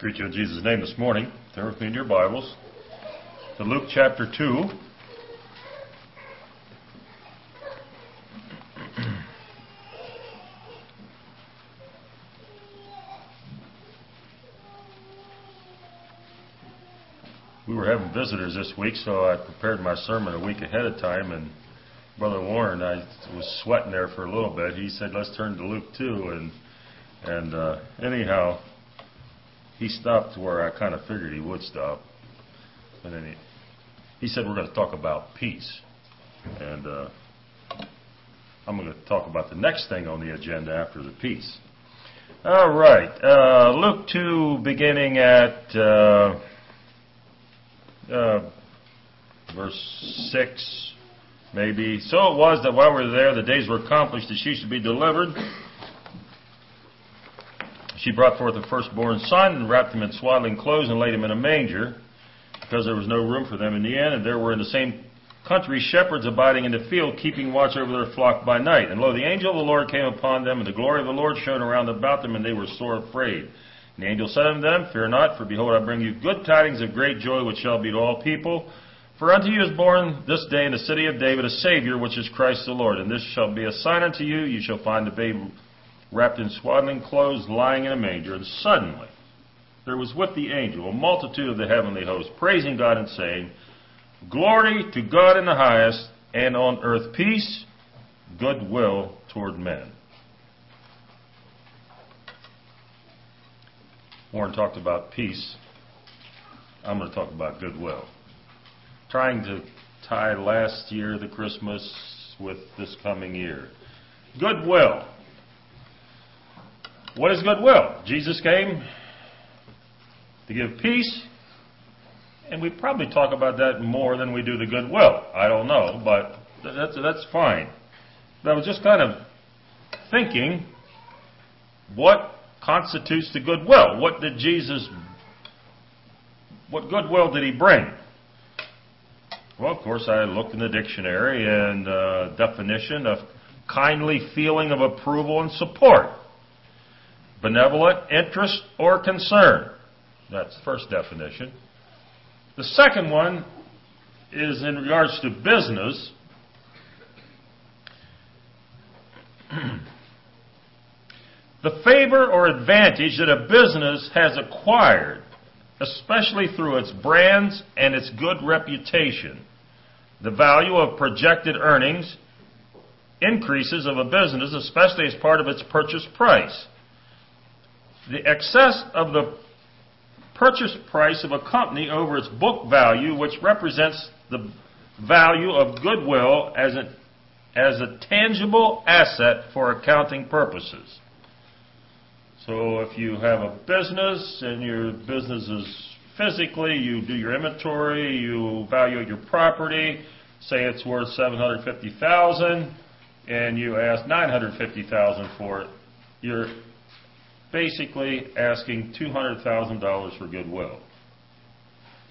You in Jesus' name this morning. Turn with me in your Bibles to Luke chapter 2. We were having visitors this week, so I prepared my sermon a week ahead of time, and Brother Warren, I was sweating there for a little bit. He said, "Let's turn to Luke 2," and and uh, anyhow, he stopped where I kind of figured he would stop. And then he, he said, We're going to talk about peace. And uh, I'm going to talk about the next thing on the agenda after the peace. All right. Uh, Luke 2, beginning at uh, uh, verse 6, maybe. So it was that while we were there, the days were accomplished that she should be delivered. She brought forth the firstborn son and wrapped him in swaddling clothes and laid him in a manger because there was no room for them in the inn. And there were in the same country shepherds abiding in the field, keeping watch over their flock by night. And lo, the angel of the Lord came upon them, and the glory of the Lord shone around about them, and they were sore afraid. And the angel said unto them, Fear not, for behold, I bring you good tidings of great joy, which shall be to all people. For unto you is born this day in the city of David a Savior, which is Christ the Lord. And this shall be a sign unto you, you shall find the babe wrapped in swaddling clothes, lying in a manger. And suddenly there was with the angel a multitude of the heavenly host, praising God and saying, Glory to God in the highest, and on earth peace, goodwill toward men. Warren talked about peace. I'm going to talk about goodwill. Trying to tie last year, the Christmas, with this coming year. Goodwill. What is goodwill? Jesus came to give peace, and we probably talk about that more than we do the goodwill. I don't know, but that's that's fine. But I was just kind of thinking, what constitutes the goodwill? What did Jesus? What goodwill did he bring? Well, of course, I looked in the dictionary and uh, definition of kindly feeling of approval and support benevolent interest or concern. That's the first definition. The second one is in regards to business. the favor or advantage that a business has acquired, especially through its brands and its good reputation. The value of projected earnings increases of a business, especially as part of its purchase price the excess of the purchase price of a company over its book value, which represents the value of goodwill as a, as a tangible asset for accounting purposes. So if you have a business and your business is physically, you do your inventory, you value your property, say it's worth 750,000 and you ask 950,000 for it, you're basically asking $200,000 for goodwill.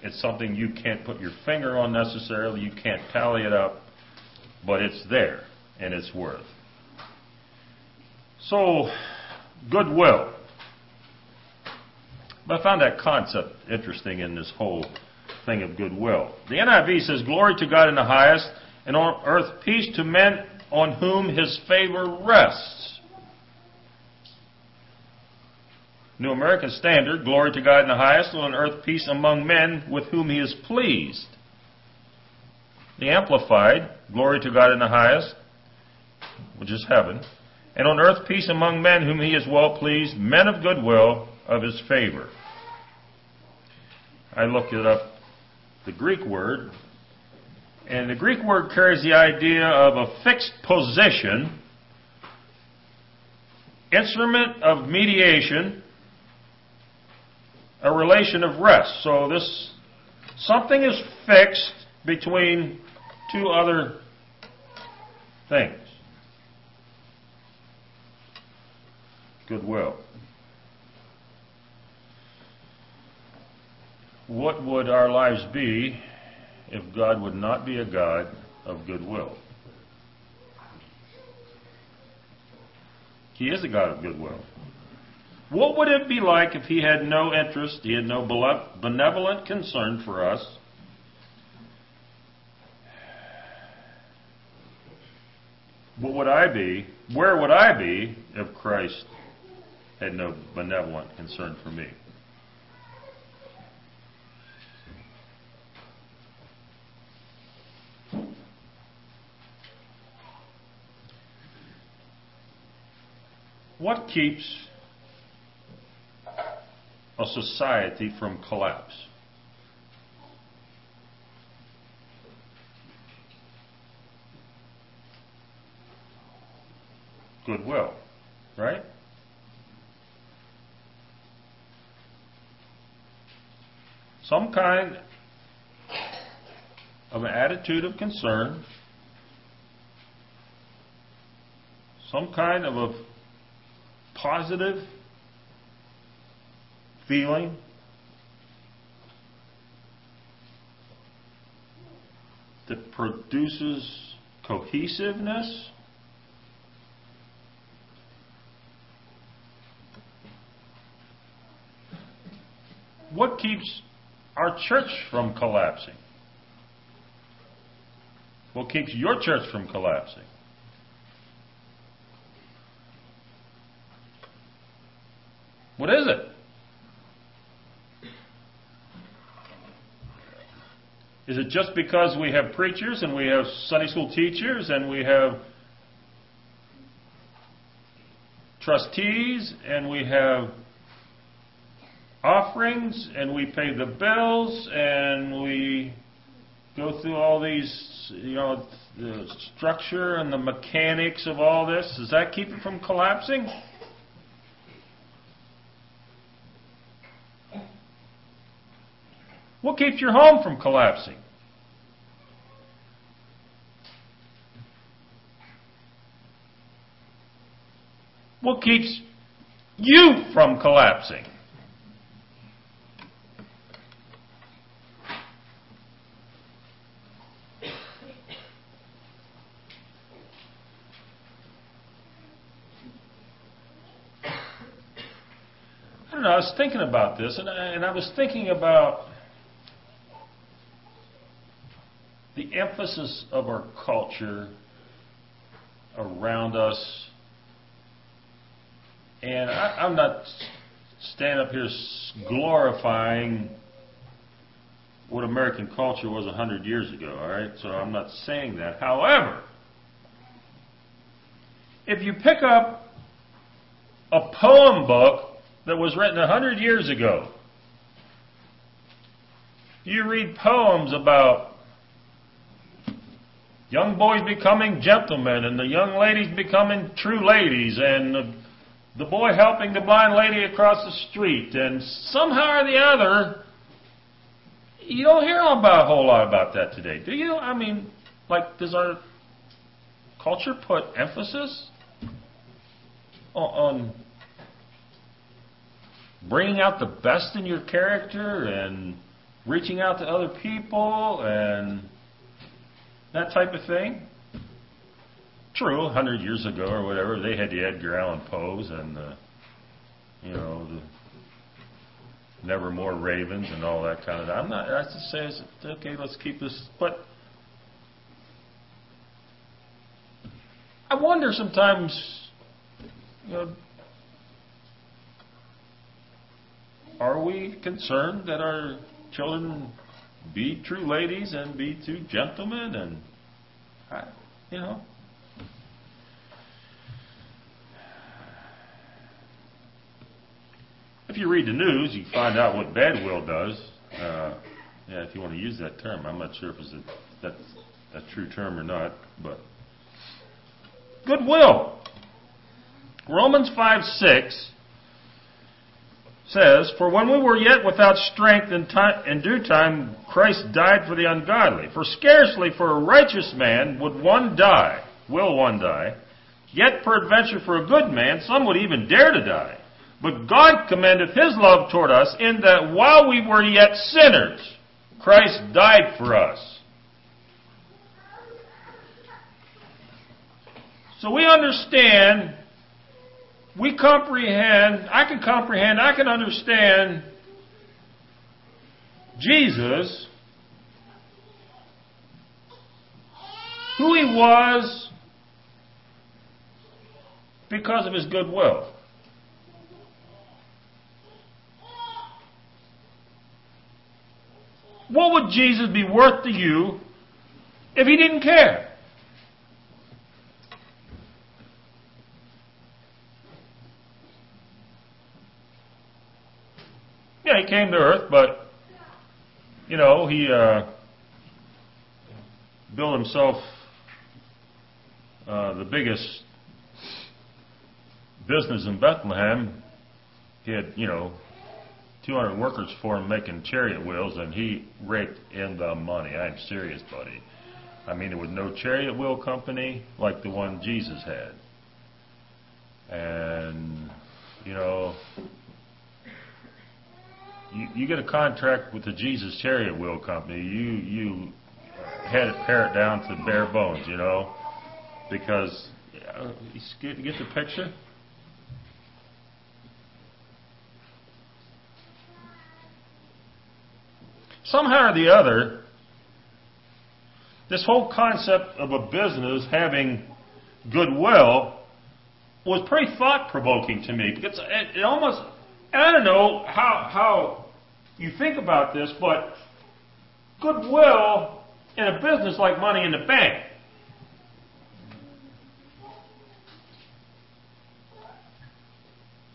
It's something you can't put your finger on necessarily, you can't tally it up, but it's there and it's worth. So, goodwill. But I found that concept interesting in this whole thing of goodwill. The NIV says, Glory to God in the highest, and on earth peace to men on whom his favor rests. New American Standard, glory to God in the highest, and on earth peace among men with whom he is pleased. The Amplified, glory to God in the highest, which is heaven, and on earth peace among men whom he is well pleased, men of goodwill of his favor. I looked it up, the Greek word, and the Greek word carries the idea of a fixed position, instrument of mediation, a relation of rest. So this something is fixed between two other things. Goodwill. What would our lives be if God would not be a God of goodwill? He is a God of goodwill. What would it be like if he had no interest, he had no benevolent concern for us? What would I be? Where would I be if Christ had no benevolent concern for me? What keeps a society from collapse? Goodwill, right? Some kind of an attitude of concern, some kind of a positive feeling that produces cohesiveness. What keeps our church from collapsing? What keeps your church from collapsing? What is it? Is it just because we have preachers and we have Sunday school teachers and we have trustees and we have offerings and we pay the bills and we go through all these, you know, the structure and the mechanics of all this? Does that keep it from collapsing? What keeps your home from collapsing? What keeps you from collapsing? I don't know. I was thinking about this, and I, and I was thinking about the emphasis of our culture around us, and I, I'm not standing up here glorifying what American culture was a hundred years ago, all right? So I'm not saying that. However, if you pick up a poem book that was written a hundred years ago, you read poems about young boys becoming gentlemen and the young ladies becoming true ladies and the, the boy helping the blind lady across the street and somehow or the other you don't hear about a whole lot about that today do you? I mean like does our culture put emphasis on, on bringing out the best in your character and reaching out to other people and that type of thing. True, a hundred years ago or whatever, they had the Edgar Allan Poes and the, you know, the Nevermore Ravens and all that kind of. I'm not. I just say, okay, let's keep this. But I wonder sometimes, you know, are we concerned that our children be true ladies and be true gentlemen and you know. If you read the news you find out what badwill does. Uh, yeah if you want to use that term i'm not sure if it's a, that's a true term or not but goodwill. Romans 5 6 says, For when we were yet without strength in, time, in due time, Christ died for the ungodly. For scarcely for a righteous man would one die, will one die. Yet peradventure for a good man, some would even dare to die. But God commendeth his love toward us in that while we were yet sinners, Christ died for us. So we understand we comprehend, I can comprehend, I can understand Jesus, who he was because of his goodwill. What would Jesus be worth to you if he didn't care? Yeah, he came to earth, but, you know, he uh, built himself uh, the biggest business in Bethlehem. He had, you know, 200 workers for him making chariot wheels, and he raked in the money. I'm serious, buddy. I mean, there was no chariot wheel company like the one Jesus had. And, you know, you, get a contract with the Jesus Chariot Wheel Company, you you had it down to bare bones, you know, because uh, you get, get the picture. Somehow or the other, this whole concept of a business having goodwill was pretty thought provoking to me because it, it almost and I don't know how, how you think about this, but goodwill in a business like money in the bank.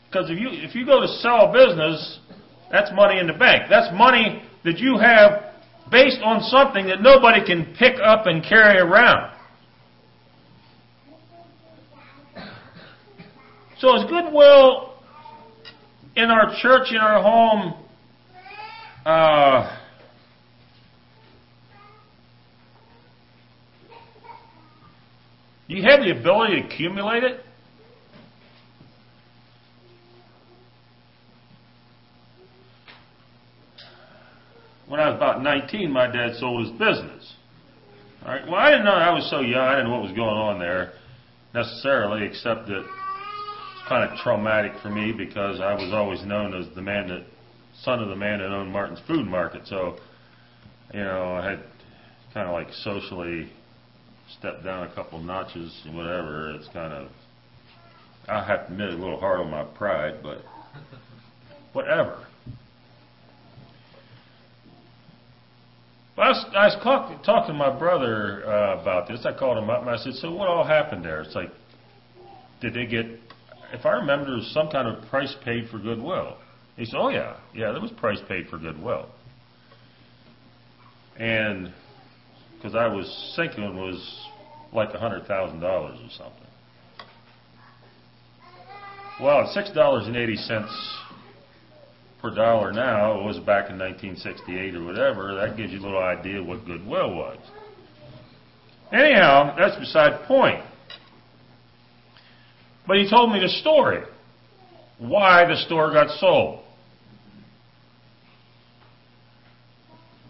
Because if you if you go to sell a business, that's money in the bank. That's money that you have based on something that nobody can pick up and carry around. So is goodwill in our church, in our home, uh, you have the ability to accumulate it. When I was about 19, my dad sold his business. All right. Well, I didn't know. I was so young. I didn't know what was going on there necessarily, except that kind of traumatic for me because I was always known as the man that son of the man that owned Martin's Food Market. So, you know, I had kind of like socially stepped down a couple notches, and whatever. It's kind of I have to admit a little hard on my pride, but whatever. But I was, I was talk, talking to my brother uh, about this. I called him up and I said, "So what all happened there?" It's like, did they get if I remember, there was some kind of price paid for goodwill. He said, oh, yeah, yeah, there was price paid for goodwill. And because I was thinking it was like a $100,000 or something. Well, $6.80 per dollar now, it was back in 1968 or whatever, that gives you a little idea what goodwill was. Anyhow, that's beside point. But he told me the story. Why the store got sold.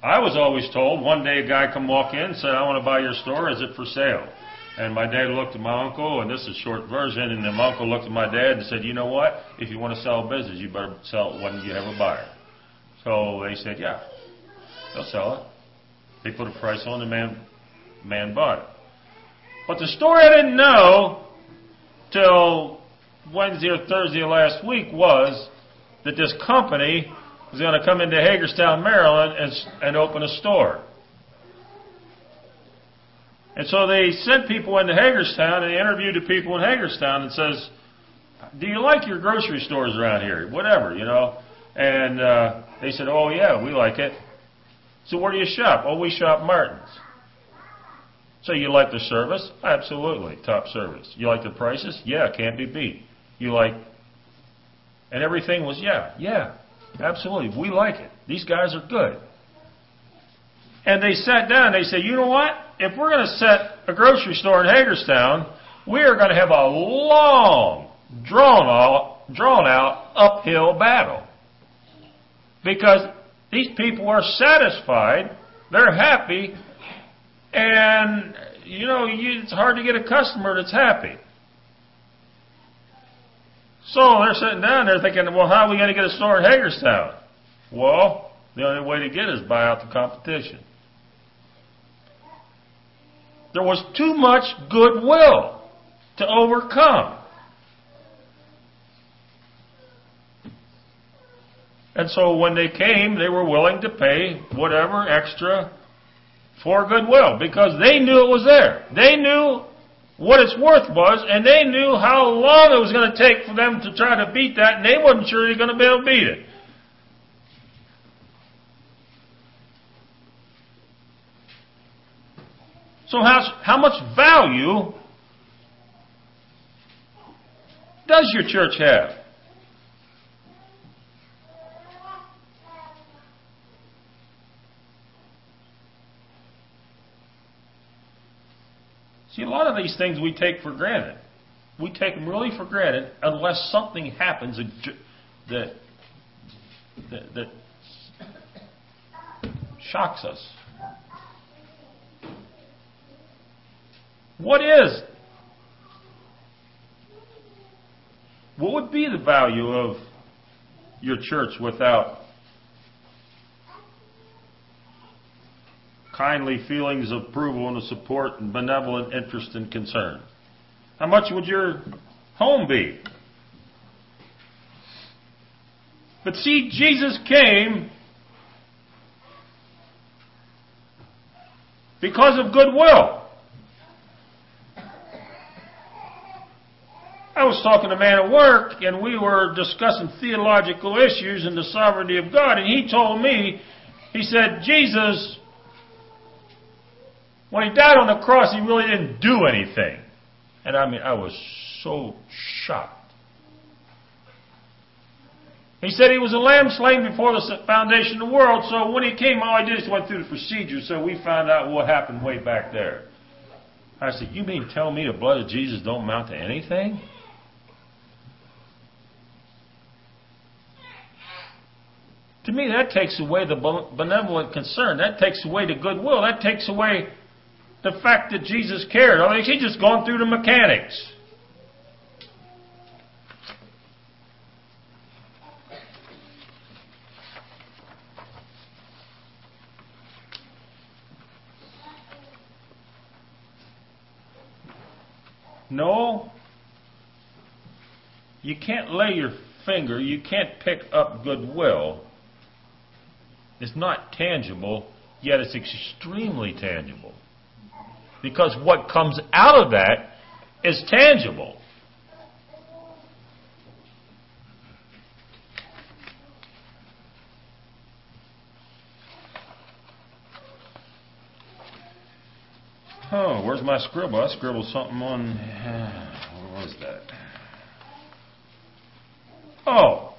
I was always told one day a guy come walk in and said, I want to buy your store. Is it for sale? And my dad looked at my uncle, and this is a short version, and then my uncle looked at my dad and said, you know what? If you want to sell a business, you better sell it when you have a buyer. So they said, yeah, they'll sell it. They put a price on the man, man bought it. But the story I didn't know till Wednesday or Thursday last week was that this company was going to come into Hagerstown, Maryland, and, and open a store. And so they sent people into Hagerstown and interviewed the people in Hagerstown and says, "Do you like your grocery stores around here? Whatever, you know." And uh, they said, "Oh yeah, we like it." So where do you shop? Oh, we shop Martin's. So you like the service? Absolutely, top service. You like the prices? Yeah, can't be beat. You like, and everything was yeah, yeah, absolutely. We like it. These guys are good. And they sat down. They said, you know what? If we're going to set a grocery store in Hagerstown, we are going to have a long, drawn out, drawn out uphill battle because these people are satisfied. They're happy and, you know, you, it's hard to get a customer that's happy. So they're sitting down there thinking, well, how are we going to get a store in Hagerstown? Well, the only way to get it is buy out the competition. There was too much goodwill to overcome. And so when they came, they were willing to pay whatever extra for goodwill because they knew it was there. They knew what its worth was, and they knew how long it was going to take for them to try to beat that, and they wasn't sure they were going to be able to beat it. So how, how much value does your church have? See, a lot of these things we take for granted. We take them really for granted unless something happens that, that, that shocks us. What is? What would be the value of your church without kindly feelings of approval and support and benevolent interest and concern? How much would your home be? But see, Jesus came because of goodwill. I was talking to a man at work, and we were discussing theological issues and the sovereignty of God, and he told me, he said, Jesus when he died on the cross, he really didn't do anything. And I mean, I was so shocked. He said he was a lamb slain before the foundation of the world, so when he came, all I did is went through the procedure, so we found out what happened way back there. I said, You mean tell me the blood of Jesus don't amount to anything? To me, that takes away the benevolent concern. That takes away the goodwill. That takes away the fact that Jesus cared. I mean, he's just gone through the mechanics. No, you can't lay your finger, you can't pick up goodwill. It's not tangible, yet it's extremely tangible because what comes out of that is tangible. Oh, where's my scribble? I scribbled something on. What was that? Oh.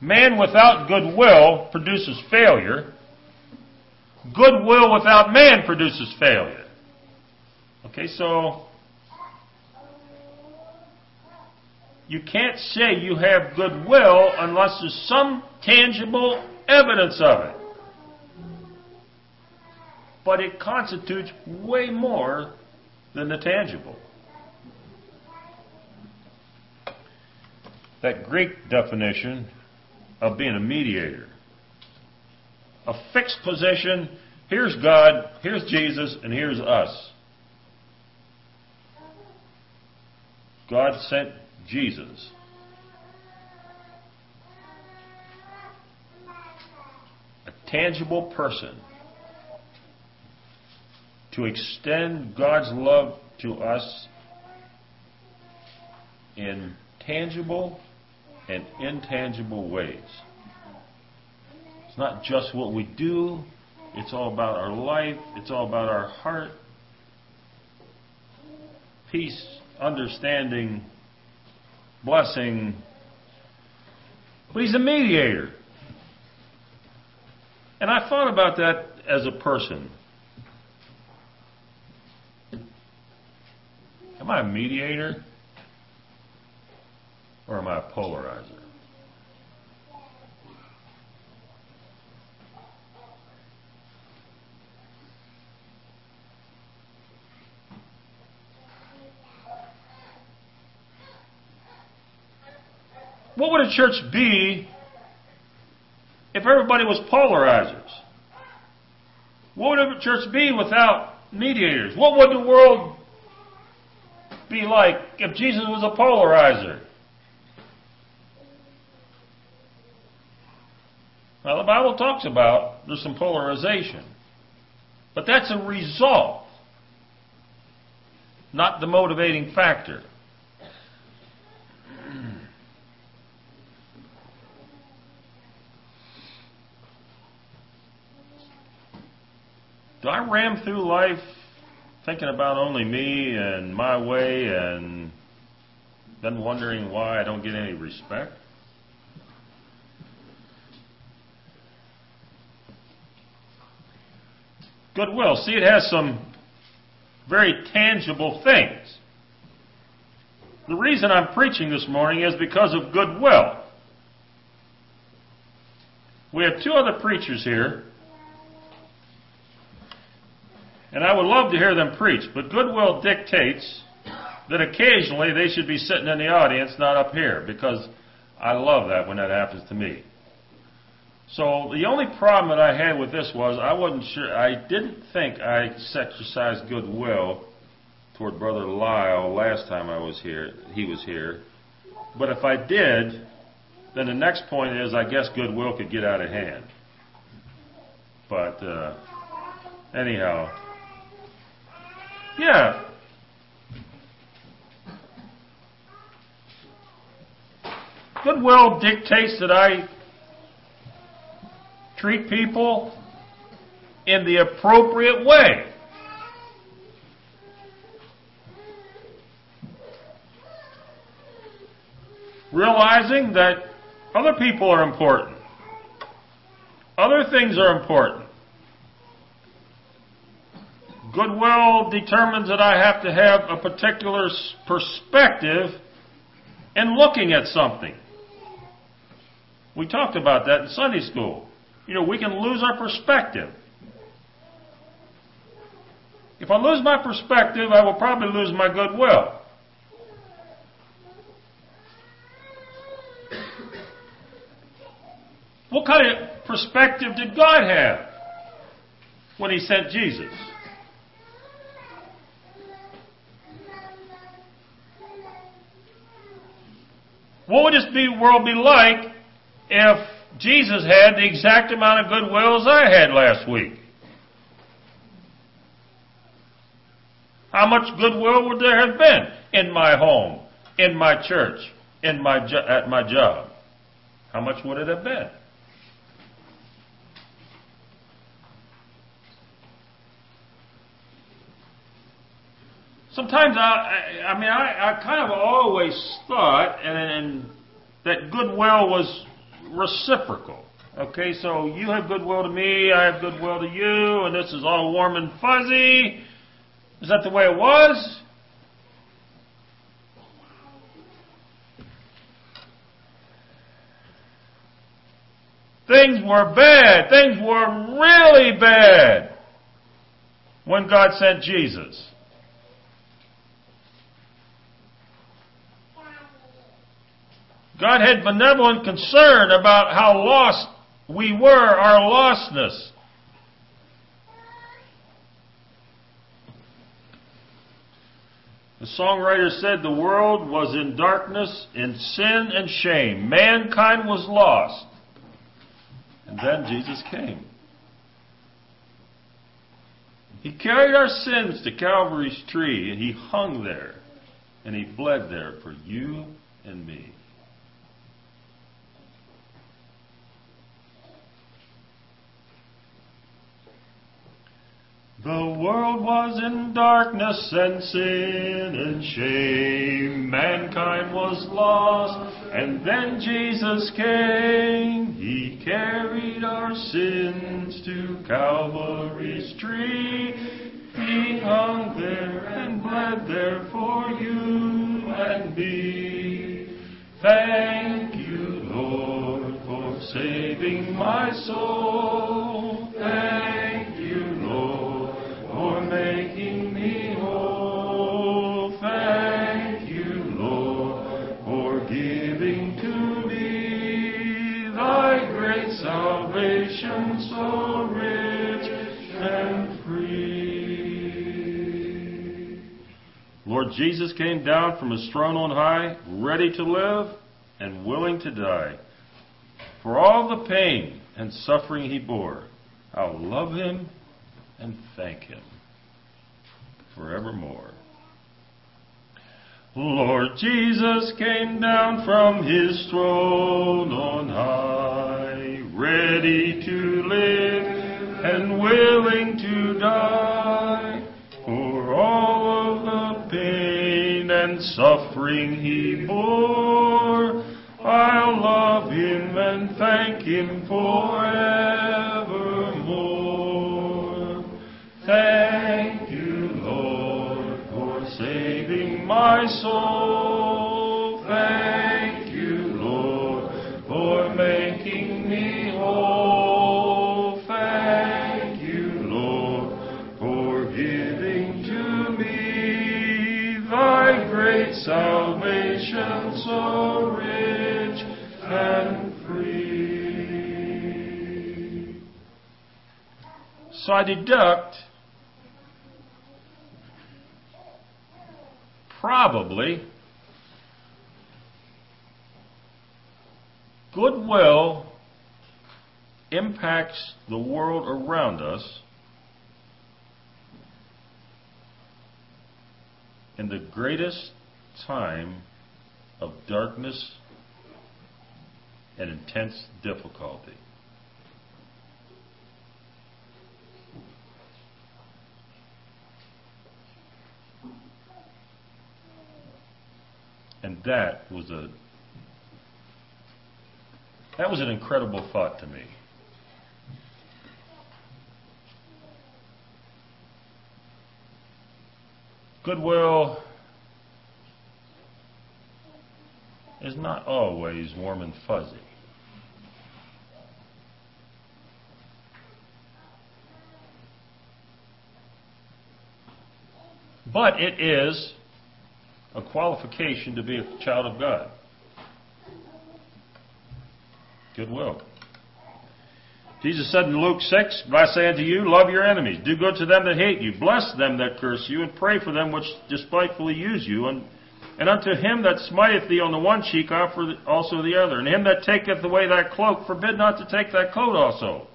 Man without goodwill produces failure. Goodwill without man produces failure. Okay, so you can't say you have goodwill unless there's some tangible evidence of it. But it constitutes way more than the tangible. That Greek definition of being a mediator a fixed position. Here's God, here's Jesus, and here's us. God sent Jesus. A tangible person to extend God's love to us in tangible and intangible ways. It's not just what we do, it's all about our life, it's all about our heart. Peace, understanding, blessing. But he's a mediator. And I thought about that as a person. Am I a mediator? Or am I a polarizer? What would a church be if everybody was polarizers? What would a church be without mediators? What would the world be like if Jesus was a polarizer? Well, the Bible talks about there's some polarization. But that's a result, not the motivating factor. Do I ram through life thinking about only me and my way and then wondering why I don't get any respect? Goodwill. See, it has some very tangible things. The reason I'm preaching this morning is because of goodwill. We have two other preachers here and I would love to hear them preach, but goodwill dictates that occasionally they should be sitting in the audience, not up here, because I love that when that happens to me. So the only problem that I had with this was I wasn't sure, I didn't think I exercised goodwill toward Brother Lyle last time I was here, he was here. But if I did, then the next point is I guess goodwill could get out of hand. But uh, anyhow, yeah. Goodwill dictates that I treat people in the appropriate way. Realizing that other people are important. Other things are important. Goodwill determines that I have to have a particular perspective in looking at something. We talked about that in Sunday school. You know, we can lose our perspective. If I lose my perspective, I will probably lose my goodwill. What kind of perspective did God have when He sent Jesus? What would this be, world be like if Jesus had the exact amount of goodwill as I had last week? How much goodwill would there have been in my home, in my church, in my jo- at my job? How much would it have been? Sometimes I, I mean, I, I kind of always thought, and, and that goodwill was reciprocal. Okay, so you have goodwill to me, I have goodwill to you, and this is all warm and fuzzy. Is that the way it was? Things were bad. Things were really bad when God sent Jesus. God had benevolent concern about how lost we were, our lostness. The songwriter said the world was in darkness, in sin and shame. Mankind was lost. And then Jesus came. He carried our sins to Calvary's tree, and he hung there, and he bled there for you and me. The world was in darkness and sin and shame. Mankind was lost, and then Jesus came. He carried our sins to Calvary's tree. He hung there and bled there for you and me. Thank you, Lord, for saving my soul. Thank Lord Jesus came down from his throne on high, ready to live and willing to die. For all the pain and suffering he bore, I'll love him and thank him forevermore. Lord Jesus came down from his throne on high, ready to live and willing to die. And suffering he bore, I'll love him and thank him forevermore. Thank you, Lord, for saving my soul. So I deduct probably goodwill impacts the world around us in the greatest time of darkness and intense difficulty. And that was a that was an incredible thought to me. Goodwill is not always warm and fuzzy. But it is a qualification to be a child of God. Goodwill. Jesus said in Luke 6, But I say unto you, love your enemies, do good to them that hate you, bless them that curse you, and pray for them which despitefully use you. And, and unto him that smiteth thee on the one cheek, offer also the other. And him that taketh away thy cloak, forbid not to take thy coat also.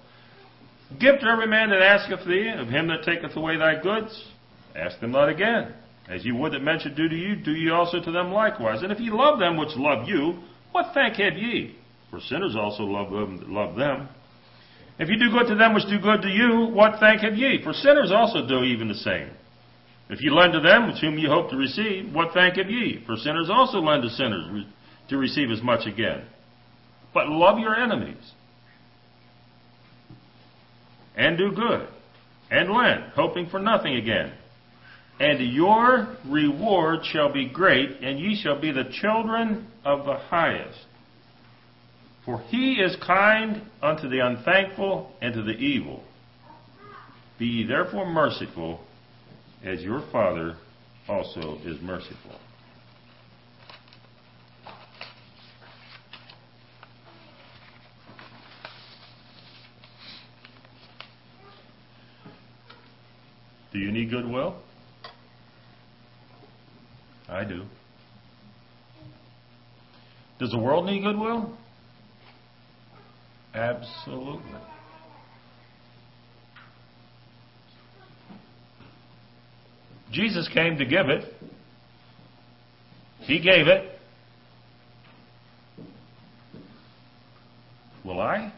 Give to every man that asketh thee, of him that taketh away thy goods, ask them not again. As you would that men should do to you, do ye also to them likewise. And if ye love them which love you, what thank have ye? For sinners also love them that love them. If you do good to them which do good to you, what thank have ye? For sinners also do even the same. If you lend to them which whom you hope to receive, what thank have ye? For sinners also lend to sinners to receive as much again. But love your enemies. And do good. And lend, hoping for nothing again. And your reward shall be great, and ye shall be the children of the highest. For he is kind unto the unthankful and to the evil. Be ye therefore merciful, as your Father also is merciful. Do you need goodwill? I do. Does the world need goodwill? Absolutely. Jesus came to give it. He gave it. Will I?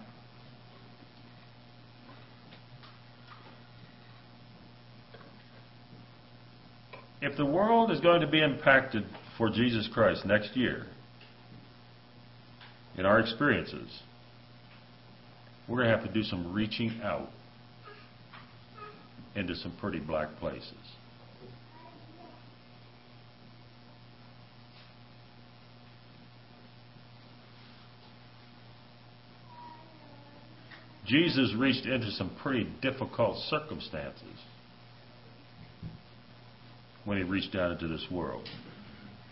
If the world is going to be impacted for Jesus Christ next year, in our experiences, we're going to have to do some reaching out into some pretty black places. Jesus reached into some pretty difficult circumstances when he reached down into this world.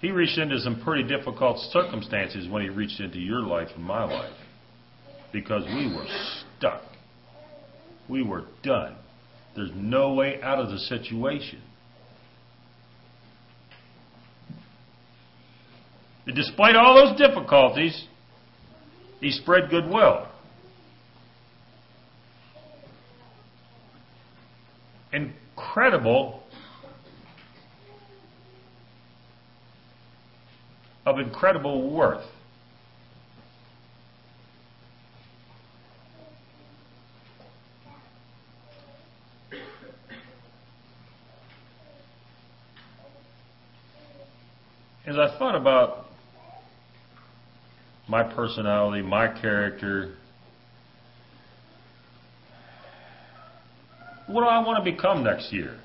He reached into some pretty difficult circumstances when he reached into your life and my life because we were stuck. We were done. There's no way out of the situation. And despite all those difficulties, he spread goodwill. Incredible, of incredible worth. As I thought about my personality, my character, what do I want to become next year?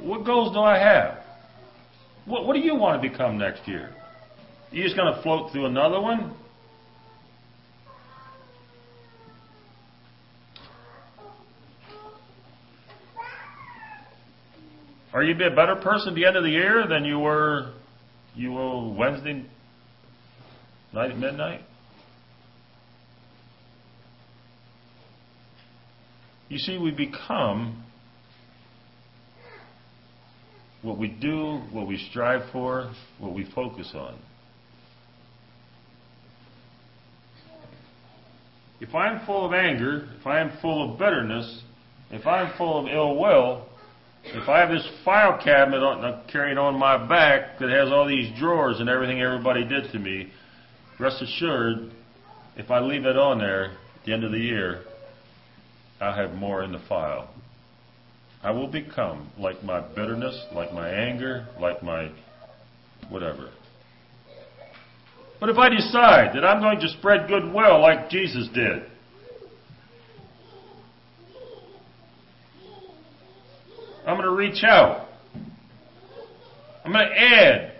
What goals do I have? What, what do you want to become next year? You just going to float through another one? Are you be a better person at the end of the year than you were you were Wednesday night at midnight? You see, we become what we do, what we strive for, what we focus on. If I'm full of anger, if I am full of bitterness, if I'm full of ill will, if I have this file cabinet on, uh, carrying on my back that has all these drawers and everything everybody did to me, rest assured, if I leave it on there at the end of the year, I'll have more in the file. I will become like my bitterness, like my anger, like my whatever. But if I decide that I'm going to spread goodwill like Jesus did, I'm going to reach out. I'm going to add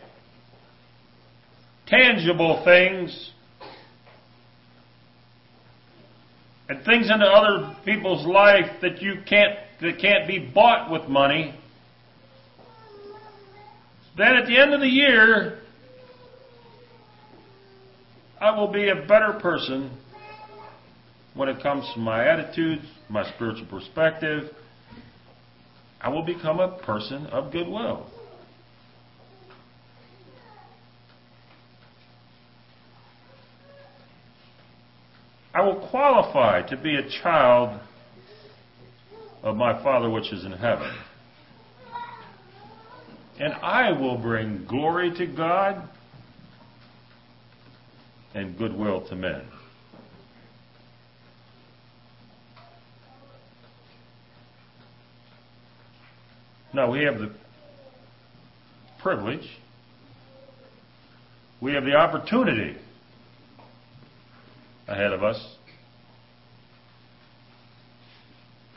tangible things and things into other people's life that you can't that can't be bought with money. Then at the end of the year, I will be a better person when it comes to my attitudes, my spiritual perspective, I will become a person of goodwill. I will qualify to be a child of my Father which is in heaven. And I will bring glory to God and goodwill to men. Now we have the privilege, we have the opportunity ahead of us.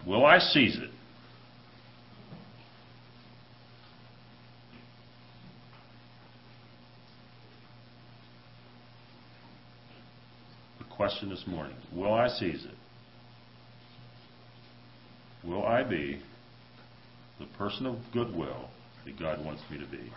Will I seize it? The question this morning Will I seize it? Will I be the person of goodwill that God wants me to be.